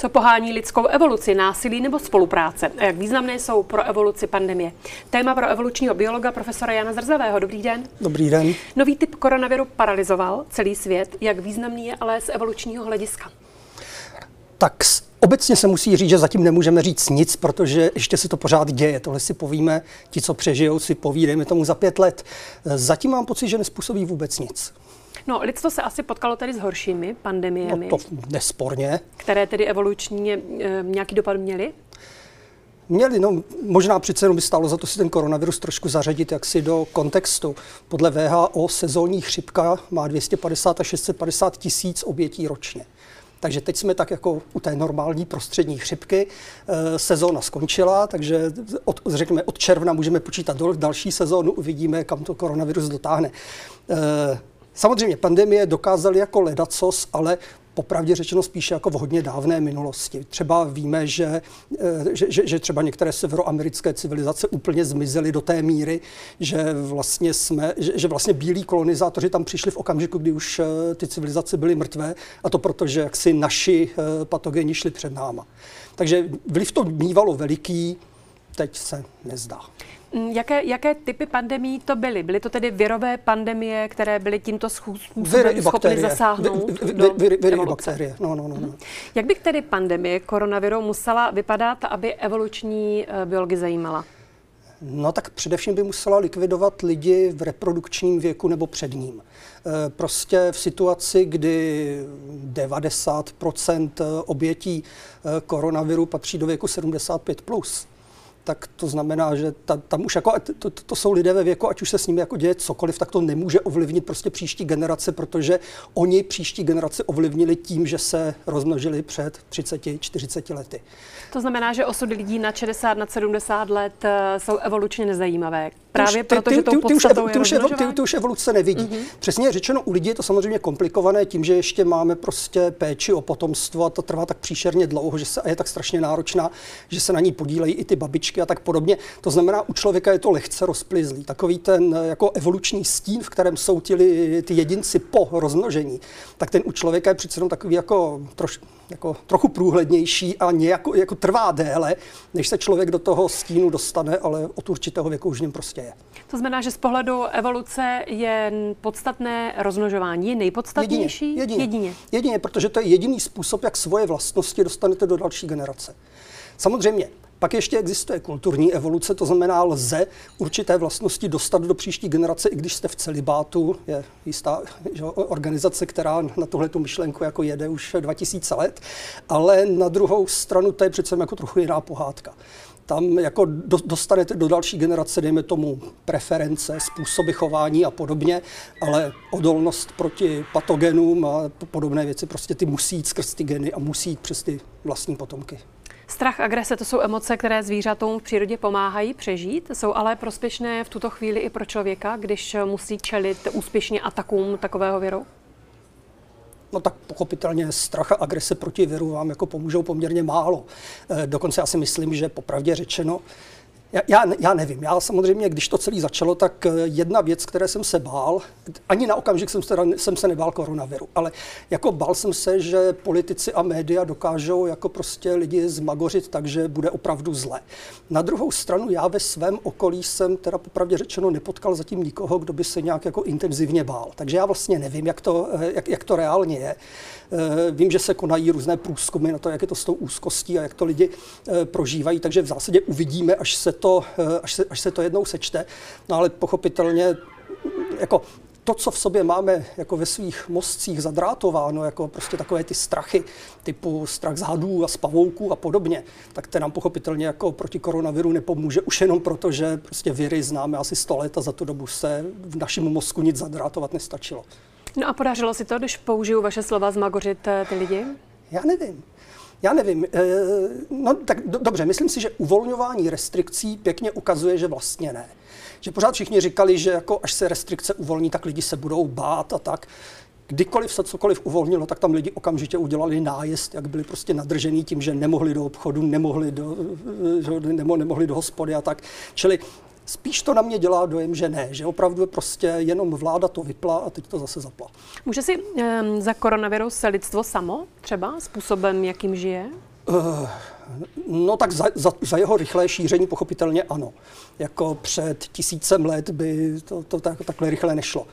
Co pohání lidskou evoluci, násilí nebo spolupráce? A jak významné jsou pro evoluci pandemie? Téma pro evolučního biologa profesora Jana Zrzavého. Dobrý den. Dobrý den. Nový typ koronaviru paralizoval celý svět. Jak významný je ale z evolučního hlediska? Tak Obecně se musí říct, že zatím nemůžeme říct nic, protože ještě se to pořád děje. Tohle si povíme, ti, co přežijou, si povídejme tomu za pět let. Zatím mám pocit, že nespůsobí vůbec nic. No, lidstvo se asi potkalo tedy s horšími pandemiemi. No to nesporně. Které tedy evolučně e, nějaký dopad měly? Měli, no možná přece jenom by stálo za to si ten koronavirus trošku zařadit jaksi do kontextu. Podle VHO sezónní chřipka má 250 až 650 tisíc obětí ročně. Takže teď jsme tak jako u té normální prostřední chřipky. E, sezóna skončila, takže od, řekněme, od června můžeme počítat do další sezónu, uvidíme, kam to koronavirus dotáhne. Samozřejmě pandemie dokázaly jako ledacos, ale popravdě řečeno spíše jako v hodně dávné minulosti. Třeba víme, že, eh, že, že, že třeba některé severoamerické civilizace úplně zmizely do té míry, že vlastně, jsme, že, že vlastně bílí kolonizátoři tam přišli v okamžiku, kdy už eh, ty civilizace byly mrtvé, a to proto, že jaksi naši eh, patogeni šli před náma. Takže vliv to mývalo veliký, teď se nezdá. Mm, jaké, jaké typy pandemí to byly? Byly to tedy virové pandemie, které byly tímto způsobem schopny zasáhnout vy, vy, vy, viry bakterie. No, no, no, no. Jak by tedy pandemie koronaviru musela vypadat, aby evoluční uh, biology zajímala? No tak především by musela likvidovat lidi v reprodukčním věku nebo před ním. Eh, prostě v situaci, kdy 90% obětí eh, koronaviru patří do věku 75 plus, tak to znamená, že ta, tam už jako, to, to, to jsou lidé ve věku, ať už se s nimi jako děje cokoliv, tak to nemůže ovlivnit prostě příští generace, protože oni příští generace ovlivnili tím, že se rozmnožili před 30-40 lety. To znamená, že osudy lidí na 60, na 70 let eh, jsou evolučně nezajímavé. Právě proto, že tou ty, ty, už, ty, ty už evoluce nevidí. Mm-hmm. Přesně řečeno, u lidí je to samozřejmě komplikované tím, že ještě máme prostě péči o potomstvo a to trvá tak příšerně dlouho, že se, a je tak strašně náročná, že se na ní podílejí i ty babičky a tak podobně. To znamená, u člověka je to lehce rozplizlý. Takový ten eh, jako evoluční stín, v kterém jsou ti, ty jedinci po rozmnožení, tak ten u člověka je přece jenom takový jako, troš, jako trochu průhlednější a nějako, jako trvá déle, než se člověk do toho stínu dostane, ale od určitého věku už něm prostě je. To znamená, že z pohledu evoluce je podstatné rozmnožování, je nejpodstatnější? Jedině, jedině, jedině. jedině, protože to je jediný způsob, jak svoje vlastnosti dostanete do další generace. Samozřejmě, pak ještě existuje kulturní evoluce, to znamená, lze určité vlastnosti dostat do příští generace, i když jste v celibátu. Je jistá že, organizace, která na tuhle tu myšlenku jako jede už 2000 let, ale na druhou stranu to je přece jako trochu jiná pohádka tam jako do, dostanete do další generace, dejme tomu, preference, způsoby chování a podobně, ale odolnost proti patogenům a podobné věci prostě ty musí jít skrz ty geny a musí jít přes ty vlastní potomky. Strach, agrese, to jsou emoce, které zvířatům v přírodě pomáhají přežít, jsou ale prospěšné v tuto chvíli i pro člověka, když musí čelit úspěšně atakům takového viru? No tak pochopitelně strach a agrese proti viru vám jako pomůžou poměrně málo. E, dokonce já si myslím, že popravdě řečeno, já, já, já nevím. Já samozřejmě, když to celé začalo, tak eh, jedna věc, které jsem se bál, ani na okamžik jsem se, jsem se nebál koronaviru, ale jako bál jsem se, že politici a média dokážou jako prostě lidi zmagořit tak, že bude opravdu zle. Na druhou stranu já ve svém okolí jsem teda popravdě řečeno nepotkal zatím nikoho, kdo by se nějak jako intenzivně bál. Takže já vlastně nevím, jak to, eh, jak, jak to reálně je. Eh, vím, že se konají různé průzkumy na to, jak je to s tou úzkostí a jak to lidi prožívají, takže v zásadě uvidíme, až se to, eh, až se, až se to jednou sečte. No ale pochopitelně jako to, co v sobě máme jako ve svých mozcích zadrátováno, jako prostě takové ty strachy, typu strach z hadů a z pavouků a podobně, tak to nám pochopitelně jako proti koronaviru nepomůže už jenom proto, že prostě viry známe asi 100 let a za tu dobu se v našem mozku nic zadrátovat nestačilo. No a podařilo si to, když použiju vaše slova, zmagořit eh, ty lidi? Já nevím. Já nevím. Eh, no tak dobře, myslím si, že uvolňování restrikcí pěkně ukazuje, že vlastně ne. Že pořád všichni říkali, že jako až se restrikce uvolní, tak lidi se budou bát a tak. Kdykoliv se cokoliv uvolnilo, tak tam lidi okamžitě udělali nájezd, jak byli prostě nadržený tím, že nemohli do obchodu, nemohli do, eh, nemohli do hospody a tak. Čili Spíš to na mě dělá dojem, že ne, že opravdu prostě jenom vláda to vypla a teď to zase zapla. Může si um, za koronavirus lidstvo samo třeba způsobem, jakým žije? Uh, no tak za, za, za jeho rychlé šíření pochopitelně ano. Jako před tisícem let by to, to tak, takhle rychle nešlo.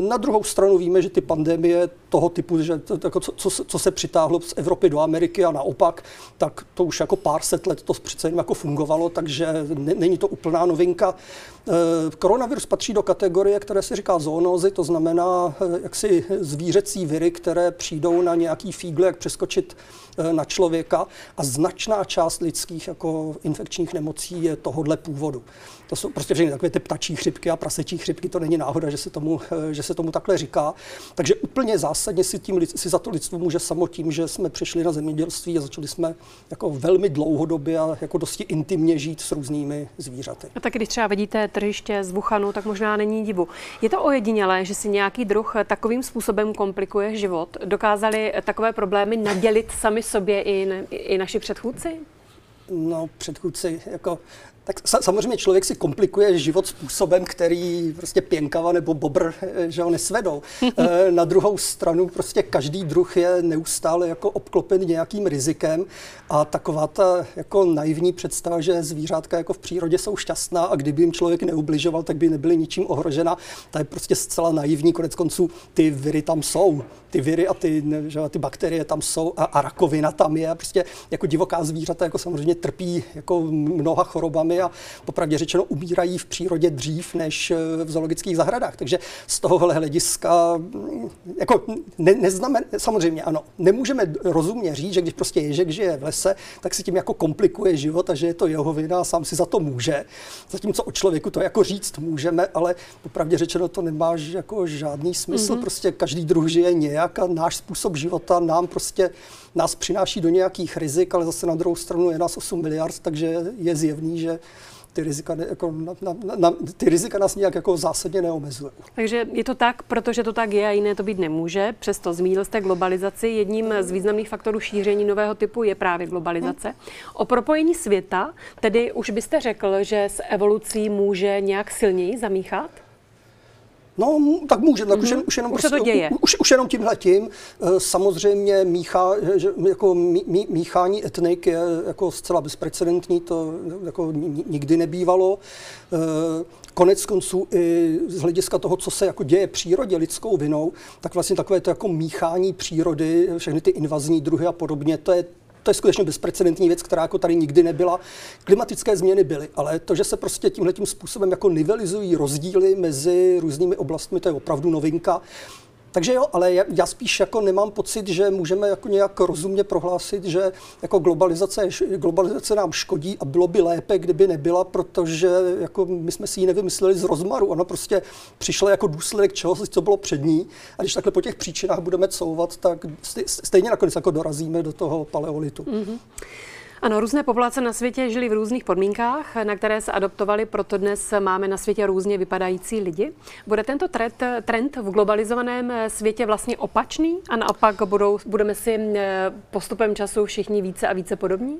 Na druhou stranu víme, že ty pandemie toho typu, že to, jako co, co, co se přitáhlo z Evropy do Ameriky a naopak, tak to už jako pár set let to přece jen jako fungovalo, takže ne, není to úplná novinka. E, koronavirus patří do kategorie, které se říká zoonózy, to znamená e, jaksi zvířecí viry, které přijdou na nějaký fígle, jak přeskočit na člověka a značná část lidských jako infekčních nemocí je tohodle původu. To jsou prostě všechny takové ty ptačí chřipky a prasečí chřipky, to není náhoda, že se tomu, že se tomu takhle říká. Takže úplně zásadně si, tím, si za to lidstvo může samo tím, že jsme přišli na zemědělství a začali jsme jako velmi dlouhodobě a jako dosti intimně žít s různými zvířaty. A tak když třeba vidíte tržiště z Wuhanu, tak možná není divu. Je to ojedinělé, že si nějaký druh takovým způsobem komplikuje život? Dokázali takové problémy nadělit sami sobě i, ne, i naši předchůdci? No, předchůdci, jako tak samozřejmě člověk si komplikuje život způsobem, který prostě pěnkava nebo bobr, eh, že ho nesvedou. Eh, na druhou stranu prostě každý druh je neustále jako obklopen nějakým rizikem a taková ta jako naivní představa, že zvířátka jako v přírodě jsou šťastná a kdyby jim člověk neubližoval, tak by nebyly ničím ohrožena, ta je prostě zcela naivní. Konec konců ty viry tam jsou. Ty viry a ty, že, ty bakterie tam jsou a, a rakovina tam je. Prostě jako divoká zvířata jako samozřejmě trpí jako mnoha chorobami a popravdě řečeno umírají v přírodě dřív než eh, v zoologických zahradách. Takže z tohohle hlediska mm, jako ne, neznamen, samozřejmě ano, nemůžeme rozumně říct, že když prostě ježek žije v lese, tak si tím jako komplikuje život a že je to jeho vina a sám si za to může. Zatímco o člověku to jako říct můžeme, ale popravdě řečeno to nemá jako žádný smysl. Mm-hmm. Prostě každý druh žije nějak a náš způsob života nám prostě nás přináší do nějakých rizik, ale zase na druhou stranu je nás 8 miliard, takže je zjevný, že ty rizika, jako na, na, na, ty rizika nás nějak jako zásadně neomezují. Takže je to tak, protože to tak je a jiné to být nemůže. Přesto zmínil jste globalizaci. Jedním z významných faktorů šíření nového typu je právě globalizace. O propojení světa, tedy už byste řekl, že s evolucí může nějak silněji zamíchat? No, tak může, tak mm-hmm. už, jen, už jenom už prostě, to děje. Už, už jenom tímhle tím. Eh, samozřejmě míchá, že, jako mí, mí, míchání etnik je jako zcela bezprecedentní, to jako nikdy nebývalo. Eh, konec konců i z hlediska toho, co se jako děje přírodě lidskou vinou, tak vlastně takové to jako míchání přírody, všechny ty invazní druhy a podobně, to je to je skutečně bezprecedentní věc, která jako tady nikdy nebyla. Klimatické změny byly, ale to, že se prostě tímhle tím způsobem jako nivelizují rozdíly mezi různými oblastmi, to je opravdu novinka. Takže jo, ale já spíš jako nemám pocit, že můžeme jako nějak rozumně prohlásit, že jako globalizace, globalizace nám škodí a bylo by lépe, kdyby nebyla, protože jako my jsme si ji nevymysleli z rozmaru. Ona prostě přišla jako důsledek čeho, co bylo před ní. A když takhle po těch příčinách budeme couvat, tak stejně nakonec jako dorazíme do toho paleolitu. Mm-hmm. Ano, různé populace na světě žili v různých podmínkách, na které se adoptovali, proto dnes máme na světě různě vypadající lidi. Bude tento trend, trend v globalizovaném světě vlastně opačný a naopak budou, budeme si postupem času všichni více a více podobní?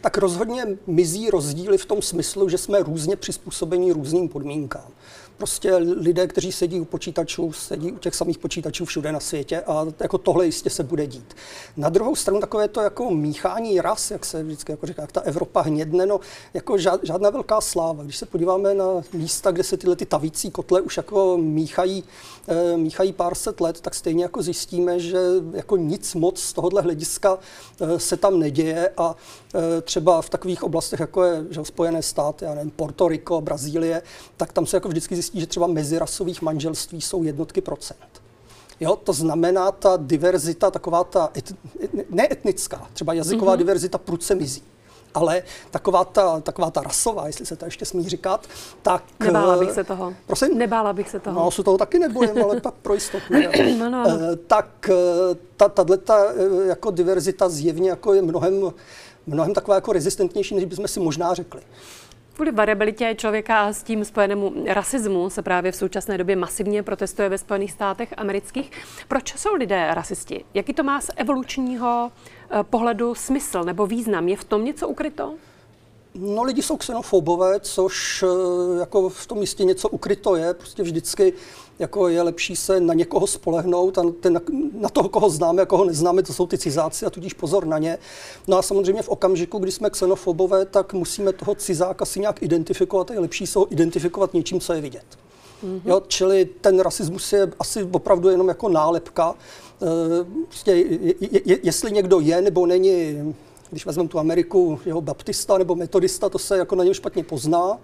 tak rozhodně mizí rozdíly v tom smyslu, že jsme různě přizpůsobení různým podmínkám prostě lidé, kteří sedí u počítačů, sedí u těch samých počítačů všude na světě a jako tohle jistě se bude dít. Na druhou stranu takové to jako míchání ras, jak se vždycky jako říká, jak ta Evropa hnědne, no jako žádná velká sláva. Když se podíváme na místa, kde se tyhle ty tavící kotle už jako míchají, e, míchají pár set let, tak stejně jako zjistíme, že jako nic moc z tohohle hlediska e, se tam neděje a třeba v takových oblastech, jako je že Spojené státy, já nevím, Porto Rico, Brazílie, tak tam se jako vždycky zjistí, že třeba mezirasových manželství jsou jednotky procent. Jo, to znamená, ta diverzita, taková ta et, neetnická, třeba jazyková mm-hmm. diverzita prudce mizí. Ale taková ta, taková ta rasová, jestli se to ještě smí říkat, tak... Nebála bych se toho. Prosím? Nebála bych se toho. No, se toho taky nebojím, ale pak pro jistotu. no, no. Tak ta, tato jako diverzita zjevně jako je mnohem, mnohem taková jako rezistentnější, než bychom si možná řekli. Kvůli variabilitě člověka a s tím spojenému rasismu se právě v současné době masivně protestuje ve Spojených státech amerických. Proč jsou lidé rasisti? Jaký to má z evolučního eh, pohledu smysl nebo význam? Je v tom něco ukryto? No lidi jsou xenofobové, což eh, jako v tom místě něco ukryto je. Prostě vždycky jako je lepší se na někoho spolehnout a ten, na toho, koho známe a koho neznáme, to jsou ty cizáci a tudíž pozor na ně. No a samozřejmě v okamžiku, kdy jsme xenofobové, tak musíme toho cizáka si nějak identifikovat a je lepší se ho identifikovat něčím, co je vidět. Mm-hmm. Jo, čili ten rasismus je asi opravdu jenom jako nálepka. E, prostě, je, je, jestli někdo je nebo není když vezmeme tu Ameriku, jeho baptista nebo metodista, to se jako na něm špatně pozná.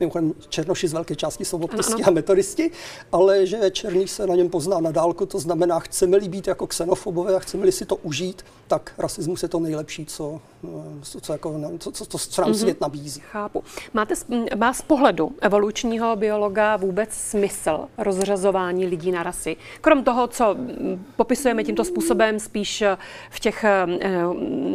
Mimochodem Černoši z velké části jsou baptisti a metodisti, ale že černý se na něm pozná na dálku, to znamená, chceme-li být jako xenofobové a chceme-li si to užít, tak rasismus je to nejlepší, co, co, co, jako, co, co, co, co nám mm-hmm. svět nabízí. Chápu. Máte, má z pohledu evolučního biologa vůbec smysl rozřazování lidí na rasy? Krom toho, co popisujeme tímto způsobem spíš v těch eh,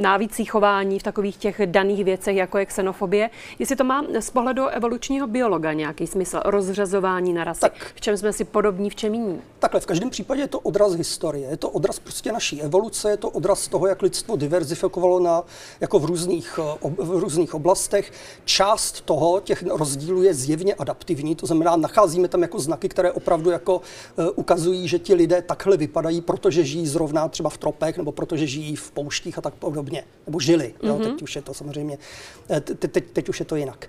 návících chování, v takových těch daných věcech, jako je xenofobie, jestli to má z pohledu evolučního biologa nějaký smysl rozřazování na rasy? Tak, v čem jsme si podobní, v čem jiní? Takhle, v každém případě je to odraz historie, je to odraz prostě naší evoluce, je to odraz toho, jak lidstvo diverzifikovalo na jako v různých, eh, v různých oblastech. Část toho, těch rozdílů je zjevně adaptivní, to znamená, nacházíme tam jako znaky, které opravdu jako eh, ukazují, že ti lidé takhle vypadají, protože žijí zrovna třeba v tropech, nebo protože žijí v pouštích a tak podobně, nebo žili. Mm-hmm. Jo, mhm. teď už je to samozřejmě, eh, te, teď, teď už je to jinak.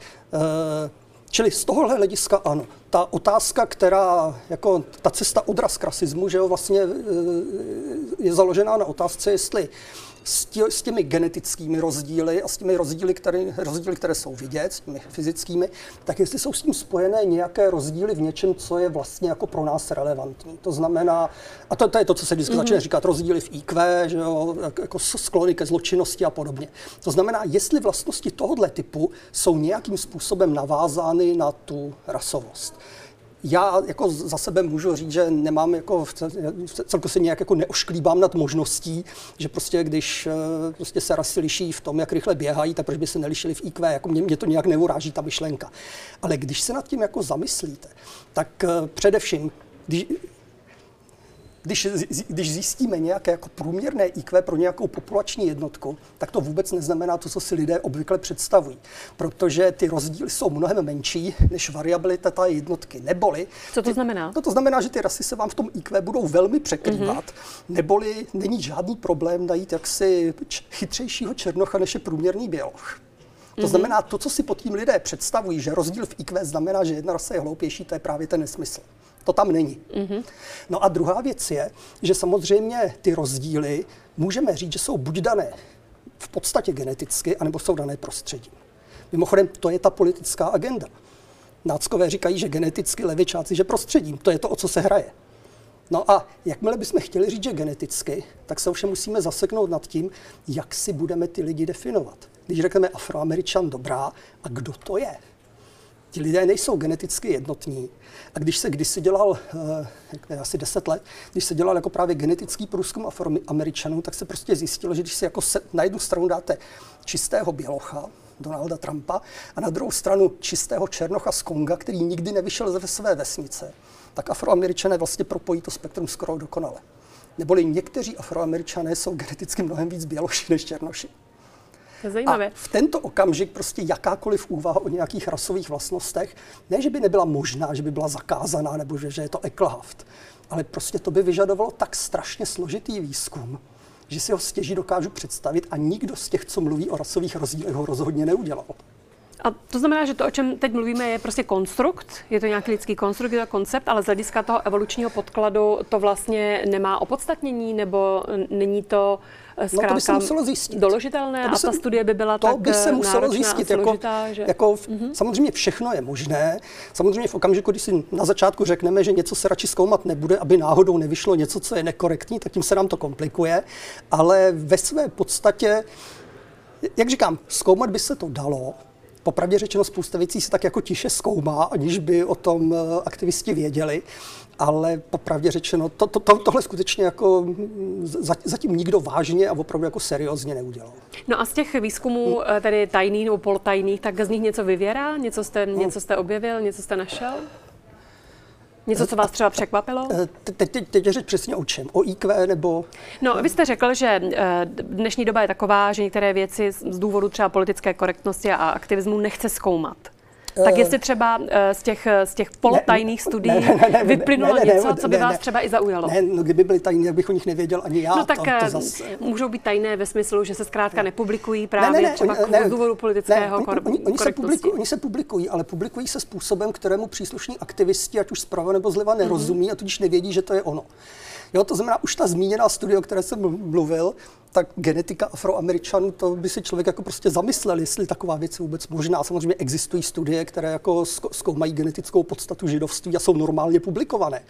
Čili z tohohle hlediska ano. Ta otázka, která, jako ta cesta odraz k rasismu, že jo, vlastně je založená na otázce, jestli s, tě, s těmi genetickými rozdíly a s těmi rozdíly které, rozdíly, které jsou vidět, s těmi fyzickými, tak jestli jsou s tím spojené nějaké rozdíly v něčem, co je vlastně jako pro nás relevantní. To znamená, a to, to je to, co se vždycky mm-hmm. začne říkat, rozdíly v IQ, že jo, jako sklony ke zločinnosti a podobně. To znamená, jestli vlastnosti tohoto typu jsou nějakým způsobem navázány na tu rasovost já jako za sebe můžu říct, že nemám jako, celku se nějak jako neošklíbám nad možností, že prostě když eh, prostě se rasy liší v tom, jak rychle běhají, tak proč by se nelišili v IQ, jako mě, mě to nějak neuráží ta myšlenka. Ale když se nad tím jako zamyslíte, tak eh, především, když, když, když zjistíme nějaké jako průměrné IQ pro nějakou populační jednotku, tak to vůbec neznamená to, co si lidé obvykle představují. Protože ty rozdíly jsou mnohem menší než variabilita té jednotky. Neboli. Co to znamená? No to znamená, že ty rasy se vám v tom IQ budou velmi překrývat. Mm-hmm. Neboli není žádný problém najít jaksi chytřejšího černocha než je průměrný běloch. To mm-hmm. znamená, to, co si pod tím lidé představují, že rozdíl v IQ znamená, že jedna rasa je hloupější, to je právě ten nesmysl. To tam není. Mm-hmm. No a druhá věc je, že samozřejmě ty rozdíly můžeme říct, že jsou buď dané v podstatě geneticky, anebo jsou dané prostředím. Mimochodem, to je ta politická agenda. Náckové říkají, že geneticky, levičáci, že prostředím. To je to, o co se hraje. No a jakmile bychom chtěli říct, že geneticky, tak se ovšem musíme zaseknout nad tím, jak si budeme ty lidi definovat. Když řekneme afroameričan dobrá, a kdo to je? Ti lidé nejsou geneticky jednotní. A když se kdysi dělal, eh, asi 10 let, když se dělal jako právě genetický průzkum Američanů, tak se prostě zjistilo, že když si jako se, na jednu stranu dáte čistého bělocha, Donalda Trumpa, a na druhou stranu čistého černocha z Konga, který nikdy nevyšel ze své vesnice, tak afroameričané vlastně propojí to spektrum skoro dokonale. Neboli někteří afroameričané jsou geneticky mnohem víc běloši než černoši. To je zajímavé. A v tento okamžik prostě jakákoliv úvaha o nějakých rasových vlastnostech, ne, že by nebyla možná, že by byla zakázaná, nebo že, že je to eklahaft, ale prostě to by vyžadovalo tak strašně složitý výzkum, že si ho stěží dokážu představit a nikdo z těch, co mluví o rasových rozdílech, ho rozhodně neudělal. A to znamená, že to, o čem teď mluvíme, je prostě konstrukt, je to nějaký lidský konstrukt, je to koncept, ale z hlediska toho evolučního podkladu to vlastně nemá opodstatnění, nebo není to zkrátka no to by se muselo zjistit. doložitelné by se, a ta studie by byla to tak by se muselo zjistit. Jako, složitá, že... jako v, mm-hmm. Samozřejmě všechno je možné. Samozřejmě v okamžiku, když si na začátku řekneme, že něco se radši zkoumat nebude, aby náhodou nevyšlo něco, co je nekorektní, tak tím se nám to komplikuje. Ale ve své podstatě, jak říkám, zkoumat by se to dalo, Popravdě řečeno, spousta věcí se tak jako tiše zkoumá, aniž by o tom eh, aktivisti věděli, ale popravdě řečeno, to, to, to, tohle skutečně jako zatím nikdo vážně a opravdu jako seriózně neudělal. No a z těch výzkumů, hmm. tedy tajných nebo polotajných, tak z nich něco vyvěrá? Něco jste, hmm. něco jste objevil, něco jste našel? Něco, co vás třeba překvapilo? Eh, teď, teď, teď je řeč přesně o čem? O IQ nebo... No, vy jste řekl, že eh, dnešní doba je taková, že některé věci z důvodu třeba politické korektnosti a aktivismu nechce zkoumat. Tak jestli třeba eh, z těch, z těch polotajných studií ne, ne, ne, vyplynulo ne, ne, něco, co by ne, vás třeba i zaujalo? Ne, no kdyby byly tajné, jak bych o nich nevěděl ani já. No tak to, to eh, zas... můžou být tajné ve smyslu, že se zkrátka nepublikují právě ne, ne, ne, třeba ne, z důvodu politického ne, kor- oni, oni, se publikují, oni se publikují, ale publikují se způsobem, kterému příslušní aktivisti, ať už zprava nebo zleva, nerozumí mm-hmm. a tudíž nevědí, že to je ono. Jo, to znamená, už ta zmíněná studie, o které jsem mluvil, tak genetika afroameričanů, to by si člověk jako prostě zamyslel, jestli taková věc je vůbec možná. Samozřejmě existují studie, které jako zkoumají genetickou podstatu židovství a jsou normálně publikované.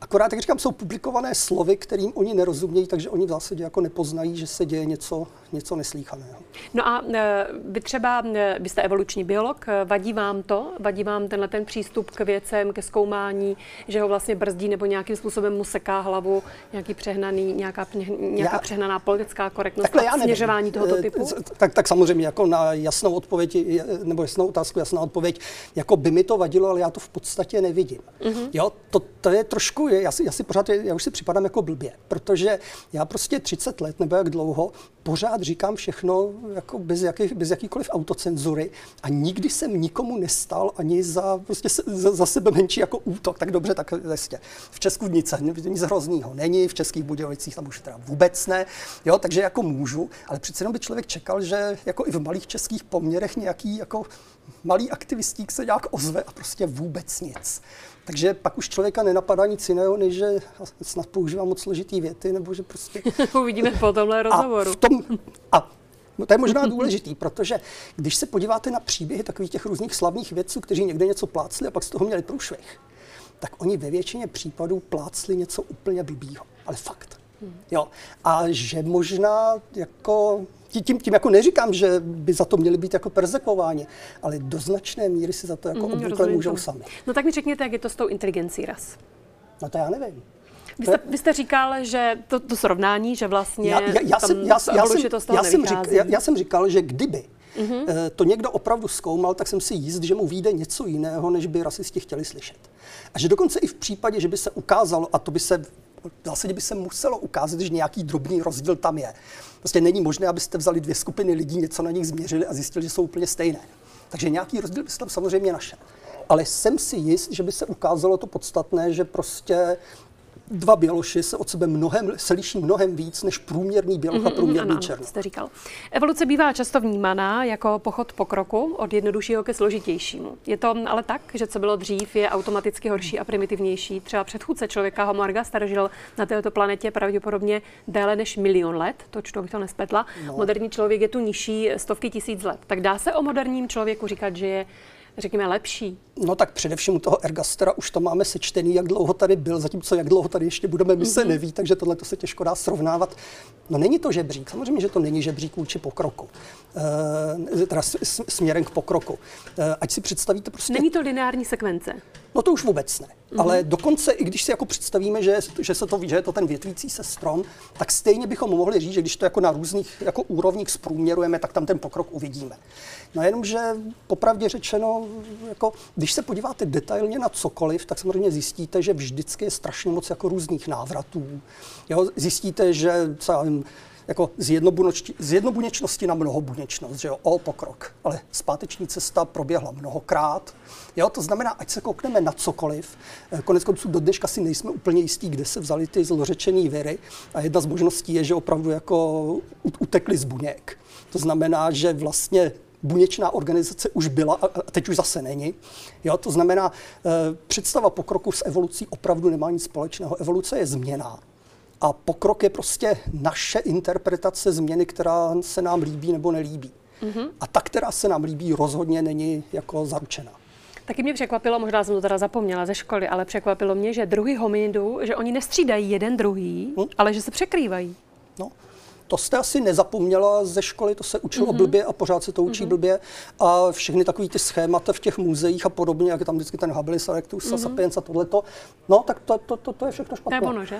Akorát, jak říkám, jsou publikované slovy, kterým oni nerozumějí, takže oni v zásadě jako nepoznají, že se děje něco, něco neslíchaného. No a e, vy třeba, e, vy jste evoluční biolog, e, vadí vám to? Vadí vám tenhle ten přístup k věcem, ke zkoumání, že ho vlastně brzdí nebo nějakým způsobem mu seká hlavu nějaký přehnaný, nějaká, nějaká já, přehnaná politická korektnost a směřování tohoto typu? Tak, tak samozřejmě jako na jasnou odpověď, nebo jasnou otázku, jasná odpověď, jako by mi to vadilo, ale já to v podstatě nevidím. Mm-hmm. Jo, to, to je trošku, já si, já si pořád, já už si připadám jako blbě, protože já prostě 30 let nebo jak dlouho pořád říkám všechno jako bez, jakých, bez jakýkoliv autocenzury a nikdy jsem nikomu nestal ani za, prostě se, za, za sebe menší jako útok. Tak dobře, tak vlastně. V Česku nic, nic hroznýho není, v Českých Budějovicích tam už teda vůbec ne, jo, takže jako můžu, ale přece jenom by člověk čekal, že jako i v malých českých poměrech nějaký jako malý aktivistík se nějak ozve a prostě vůbec nic. Takže pak už člověka nenapadá nic jiného, než že snad používám moc složitý věty, nebo že prostě... Uvidíme po tomhle rozhovoru. A, v tom, a to je možná důležitý, protože když se podíváte na příběhy takových těch různých slavných vědců, kteří někde něco plácli a pak z toho měli průšvih, tak oni ve většině případů plácli něco úplně blbýho. Ale fakt. Jo. A že možná jako tím, tím jako neříkám, že by za to měli být jako perzekováni, ale do značné míry si za to jako mm, obvykle můžou to. sami. No tak mi řekněte, jak je to s tou inteligencí ras. No to já nevím. Vy jste, vy jste říkal, že to, to srovnání, že vlastně já, já, já jsem, já, já, jsem, to z toho já, jsem říkal, já, já jsem říkal, že kdyby mm-hmm. to někdo opravdu zkoumal, tak jsem si jist, že mu vyjde něco jiného, než by rasisti chtěli slyšet. A že dokonce i v případě, že by se ukázalo, a to by se zásadě by se muselo ukázat, že nějaký drobný rozdíl tam je. Prostě není možné, abyste vzali dvě skupiny lidí, něco na nich změřili a zjistili, že jsou úplně stejné. Takže nějaký rozdíl byste tam samozřejmě našel. Ale jsem si jist, že by se ukázalo to podstatné, že prostě dva běloši se od sebe mnohem, se liší mnohem víc než průměrný běloch mm-hmm, a mhm, průměrný ano, černok. jste říkal. Evoluce bývá často vnímaná jako pochod pokroku od jednoduššího ke složitějšímu. Je to ale tak, že co bylo dřív, je automaticky horší a primitivnější. Třeba předchůdce člověka Homo ergaster žil na této planetě pravděpodobně déle než milion let, to čtu, bych to nespletla. No. Moderní člověk je tu nižší stovky tisíc let. Tak dá se o moderním člověku říkat, že je řekněme, lepší? No tak především u toho Ergastera už to máme sečtený, jak dlouho tady byl, zatímco jak dlouho tady ještě budeme, my mm-hmm. se mhm. neví, takže tohle to se těžko dá srovnávat. No není to žebřík, samozřejmě, že to není žebřík vůči pokroku, e, teda směrem k pokroku. E, ať si představíte prostě... Není to lineární sekvence? No to už vůbec ne. Mm-hmm. Ale dokonce, i když si jako představíme, že, že, se to, že je to ten větvící se strom, tak stejně bychom mohli říct, že když to jako na různých jako úrovních zprůměrujeme, tak tam ten pokrok uvidíme. No jenom, že popravdě řečeno, jako, když se podíváte detailně na cokoliv, tak samozřejmě zjistíte, že vždycky je strašně moc jako různých návratů. Jo, zjistíte, že vím, jako z jednobuněčnosti na mnohobuněčnost, že jo, o pokrok. Ale zpáteční cesta proběhla mnohokrát. Jo, to znamená, ať se koukneme na cokoliv, eh, konec konců do dneška si nejsme úplně jistí, kde se vzali ty zlořečený viry. A jedna z možností je, že opravdu jako utekli z buněk. To znamená, že vlastně buněčná organizace už byla a teď už zase není. Jo, to znamená, eh, představa pokroku s evolucí opravdu nemá nic společného. Evoluce je změna. A pokrok je prostě naše interpretace změny, která se nám líbí nebo nelíbí. Mm-hmm. A ta, která se nám líbí, rozhodně není jako zaručena. Taky mě překvapilo, možná jsem to teda zapomněla ze školy, ale překvapilo mě, že druhy hominidů, že oni nestřídají jeden druhý, hmm? ale že se překrývají. No, to jste asi nezapomněla ze školy, to se učilo mm-hmm. blbě a pořád se to učí mm-hmm. blbě. A všechny takové ty schémata v těch muzeích a podobně, jak je tam vždycky ten habilis, erectus mm-hmm. a sapiens a tohleto. No, tak to, to, to, to je všechno špatné. To je ono, že?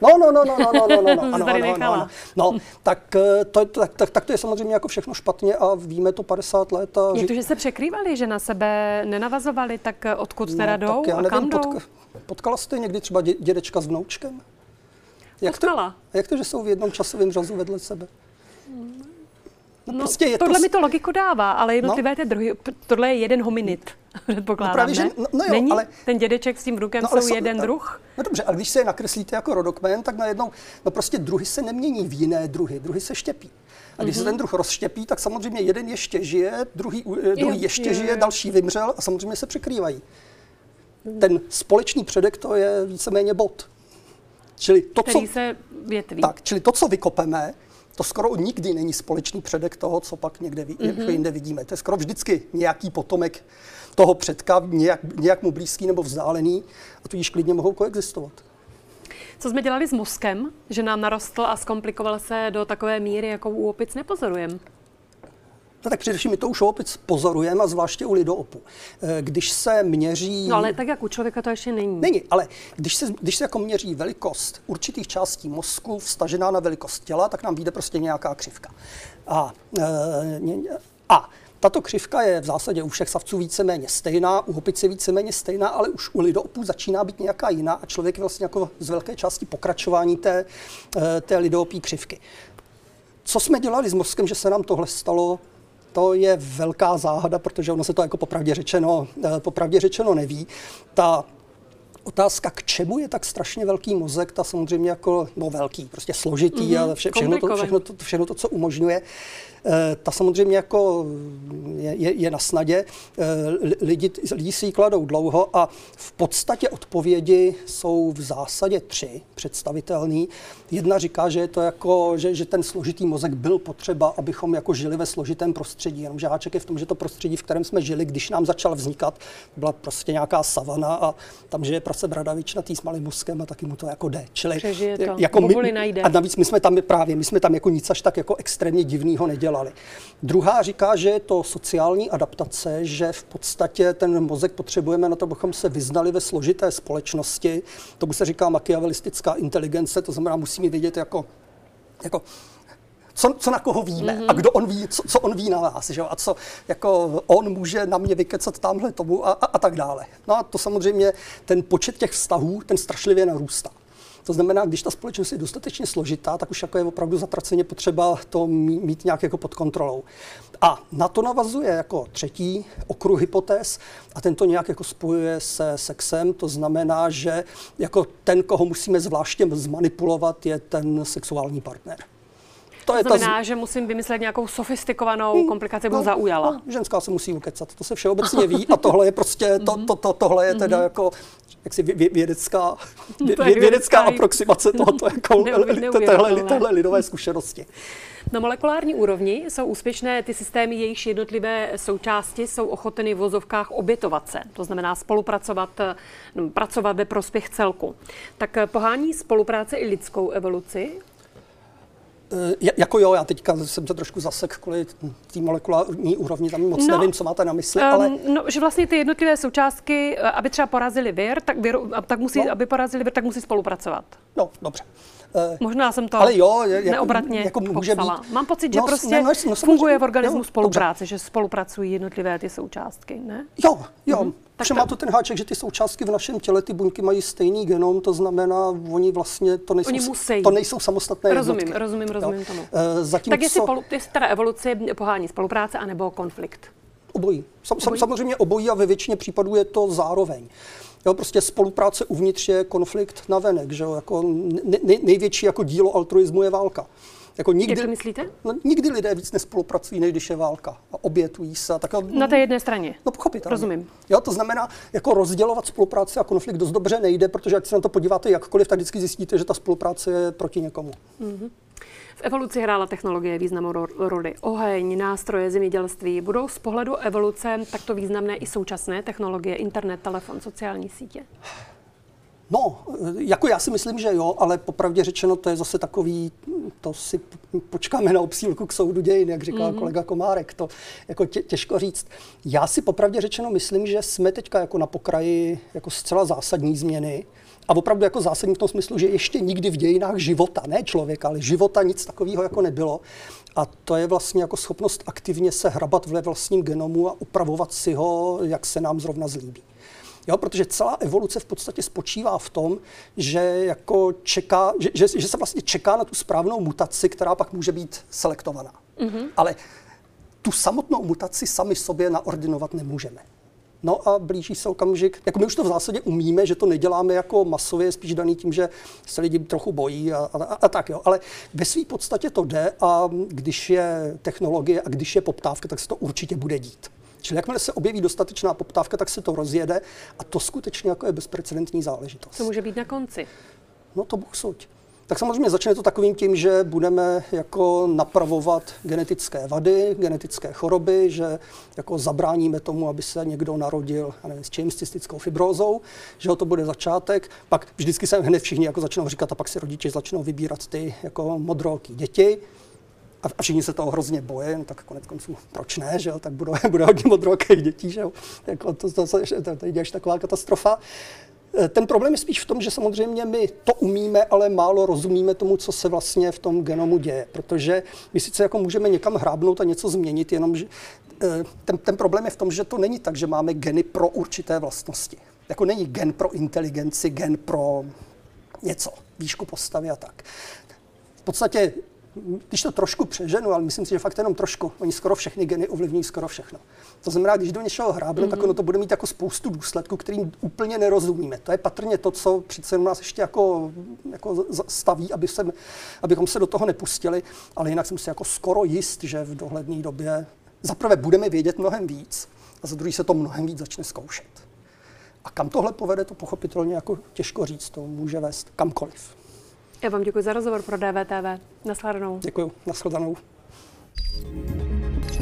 No, no, no, no, no, no, no, no, no ano, ano, ano, ano. No, tak eh, to, tak, tak, tak to je samozřejmě jako všechno špatně a víme to 50 let. A Je to, že se překrývali, že na sebe nenavazovali, tak eh, odkud no, teda no, jdou tak já nevím, a kam jdou? Potka, potkala jste někdy třeba dědečka s vnoučkem? Jak to, jak to, že jsou v jednom časovém řazu vedle sebe? No, No, prostě je tohle to... mi to logiku dává, ale jednotlivé ty druhy, tohle je jeden hominid, předpokládám, No právě, že- ne? no- no jo, Není? ale- Ten dědeček s tím vnukem No, jsou jsou- jeden no, druh? No dobře, ale když se je nakreslíte jako rodokmen, tak najednou, no prostě druhy se nemění v jiné druhy, druhy se štěpí. A když mm-hmm. se ten druh rozštěpí, tak samozřejmě jeden ještě žije, druhý, eh, druhý Jo, ještě jo, žije, jo. další vymřel a samozřejmě se překrývají. Ten společný předek to je víceméně bod. Čili to, co, Který se větví. tak, čili to, co vykopeme, to skoro nikdy není společný předek toho, co pak někde mm-hmm. jinde vidíme. To je skoro vždycky nějaký potomek toho předka, nějak, nějak mu blízký nebo vzdálený, a tudíž klidně mohou koexistovat. Co jsme dělali s mozkem, že nám narostl a zkomplikoval se do takové míry, jakou u opic nepozorujeme? No tak především my to už opět pozorujeme, a zvláště u lidoopu. Eh, Když se měří... No ale tak jak u člověka to ještě není. Není, ale když se, když se jako měří velikost určitých částí mozku vstažená na velikost těla, tak nám vyjde prostě nějaká křivka. A, e, ně- a tato křivka je v zásadě u všech savců víceméně stejná, u hopice víceméně stejná, ale už u lidoopů začíná být nějaká jiná a člověk je vlastně jako z velké části pokračování té, eh, té lidoopí křivky. Co jsme dělali s mozkem, že se nám tohle stalo, to je velká záhada, protože ono se to jako popravdě řečeno, eh, popravdě řečeno neví. Ta otázka, k čemu je tak strašně velký mozek, ta samozřejmě jako, no velký, prostě složitý mm-hmm, a vše, všechno, to, všechno, to, všechno to, co umožňuje, ta samozřejmě jako je, je, je na snadě. Eh, li- Lidi, lidi si ji kladou dlouho a v podstatě odpovědi jsou v zásadě tři představitelný. Jedna říká, že je to jako, že, že ten složitý mozek byl potřeba, abychom jako žili ve složitém prostředí. Jenomže háček je v tom, že to prostředí, v kterém jsme žili, když nám začal vznikat, byla prostě nějaká savana a tam žije prase bradavičnatý s malým mozkem a taky mu to jako jde. Čili to. jako najde. a navíc my jsme tam právě, my jsme tam jako nic až tak jako extrémně divného nedělali. Druhá říká, že je to sociální adaptace, že v podstatě ten mozek potřebujeme na to, abychom se vyznali ve složité společnosti. Tomu se říká machiavelistická inteligence, to znamená, musíme vědět jako, jako co, co na koho víme mm-hmm. a kdo on ví, co, co on ví na nás, že? a co jako on může na mě vykecat tamhle tomu a, a, a tak dále. No a to samozřejmě ten počet těch vztahů, ten strašlivě narůstá. To znamená, když ta společnost je dostatečně složitá, tak už jako je opravdu zatraceně potřeba to mí- mít nějak jako pod kontrolou. A na to navazuje jako třetí okruh hypotéz a ten to nějak jako spojuje se sexem. To znamená, že jako ten, koho musíme zvláště zmanipulovat, je ten sexuální partner. To To znamená, že musím vymyslet nějakou sofistikovanou komplikaci, aby ho zaujala. No, ženská se musí ukecat, to se všeobecně ví a tohle je prostě, to, to, to, tohle je teda jako jaksi vě- vě- vědecká, vě, je vě- vědecká aproximace tohoto jako téhle, lidové zkušenosti. Na molekulární úrovni jsou úspěšné ty systémy, jejichž jednotlivé součásti jsou ochotny v vozovkách obětovat se, to znamená spolupracovat, eh, no, pracovat ve prospěch celku. Tak eh, pohání spolupráce i lidskou evoluci? E, ja- Jako jo, já teďka jsem se trošku zasek kvůli té molekulární úrovni, tam moc No, nevím, co máte na mysli, ale Um, no, že vlastně ty jednotlivé součástky, eh, aby třeba porazili vir, tak, vir, tak musí, No. aby porazili vir, tak musí spolupracovat. no, dobře. E, Možná jsem to Ale jo, jako- neobratně jako může popsala. být. Mám pocit, že No, prostě ne, no, no, samozřejmě, funguje v organismu jo, spolupráce, že spolupracují jednotlivé ty součástky, ne? Jo, jo. Mm-hmm. Tak Tak to- má to ten háček, že ty součástky v našem těle, ty buňky mají stejný genom, to znamená, oni vlastně to nejsou, Oni musí. to nejsou samostatné Rozumím, jednotky. rozumím, rozumím tomu. E, Zatímco Tak jestli, polu, jestli teda evoluci pohání spolupráce anebo konflikt. obojí. Sam, Obojí? samozřejmě obojí a ve většině případů je to zároveň. Jo, prostě spolupráce uvnitř je konflikt na venek, že jo? Jako ne, ne, největší jako dílo altruismu je válka. Jako nikdy, Jak to myslíte? No, nikdy lidé víc nespolupracují, než když je válka. A obětují se. Tak, Na té jedné straně. No pochopitelně. Rozumím. Jo, to znamená, jako rozdělovat spolupráci a konflikt dost dobře nejde, protože ať se na to podíváte jakkoliv, tak vždycky zjistíte, že ta spolupráce je proti někomu. V evoluci hrála technologie významnou ro- roli. Oheň, nástroje, zemědělství. Budou z pohledu evoluce takto významné i současné technologie, internet, telefon, sociální sítě? No, jako já si myslím, že jo, ale popravdě řečeno, to je zase takový, to si počkáme na obsílku k soudu dějin, jak říkal mm-hmm. kolega Komárek, to jako tě, těžko říct. Já si popravdě řečeno myslím, že jsme teďka jako na pokraji jako zcela zásadní změny, a opravdu jako zásadní v tom smyslu, že ještě nikdy v dějinách života, ne člověka, ale života nic takového jako nebylo. A to je vlastně jako schopnost aktivně se hrabat ve vlastním genomu a upravovat si ho, jak se nám zrovna zlíbí. Jo, protože celá evoluce v podstatě spočívá v tom, že, jako čeká, že, že, že se vlastně čeká na tu správnou mutaci, která pak může být selektovaná. Mm-hmm. Ale tu samotnou mutaci sami sobě naordinovat nemůžeme. No a blíží se okamžik, jako my už to v zásadě umíme, že to neděláme jako masově, spíš daný tím, že se lidi trochu bojí a, a, a tak jo. Ale ve své podstatě to jde a když je technologie a když je poptávka, tak se to určitě bude dít. Čili jakmile se objeví dostatečná poptávka, tak se to rozjede a to skutečně jako je bezprecedentní záležitost. Co může být na konci? No to Bůh suď. Tak samozřejmě začne to takovým tím, že budeme jako napravovat genetické vady, genetické choroby, že jako zabráníme tomu, aby se někdo narodil nevím, s čím, s cystickou fibrózou, že to bude začátek. Pak vždycky se hned všichni jako začnou říkat a pak si rodiče začnou vybírat ty jako modroký děti a všichni se toho hrozně boje, no tak konec konců, proč ne, že jo, tak bude, bude hodně modrokých dětí, že jo, jako to, to, to, to, to je taková katastrofa. Eh, ten problém je spíš v tom, že samozřejmě my to umíme, ale málo rozumíme tomu, co se vlastně v tom genomu děje. Protože my sice jako můžeme někam hrábnout a něco změnit, jenom že eh, ten, ten problém je v tom, že to není tak, že máme geny pro určité vlastnosti. Jako není gen pro inteligenci, gen pro něco, výšku postavy a tak. V podstatě když to trošku přeženu, ale myslím si, že fakt jenom trošku, oni skoro všechny geny ovlivňují skoro všechno. To znamená, když do něčeho hrábne, mm-hmm. tak ono to bude mít jako spoustu důsledků, kterým úplně nerozumíme. To je patrně to, co přece nás ještě jako, jako staví, aby se, abychom se do toho nepustili, ale jinak jsem si jako skoro jist, že v dohledné době zaprvé budeme vědět mnohem víc a za druhý se to mnohem víc začne zkoušet. A kam tohle povede, to pochopitelně jako těžko říct, to může vést kamkoliv. Já vám děkuji za rozhovor pro DVTV. Nasledanou. Děkuji. Nasledanou. Thank you.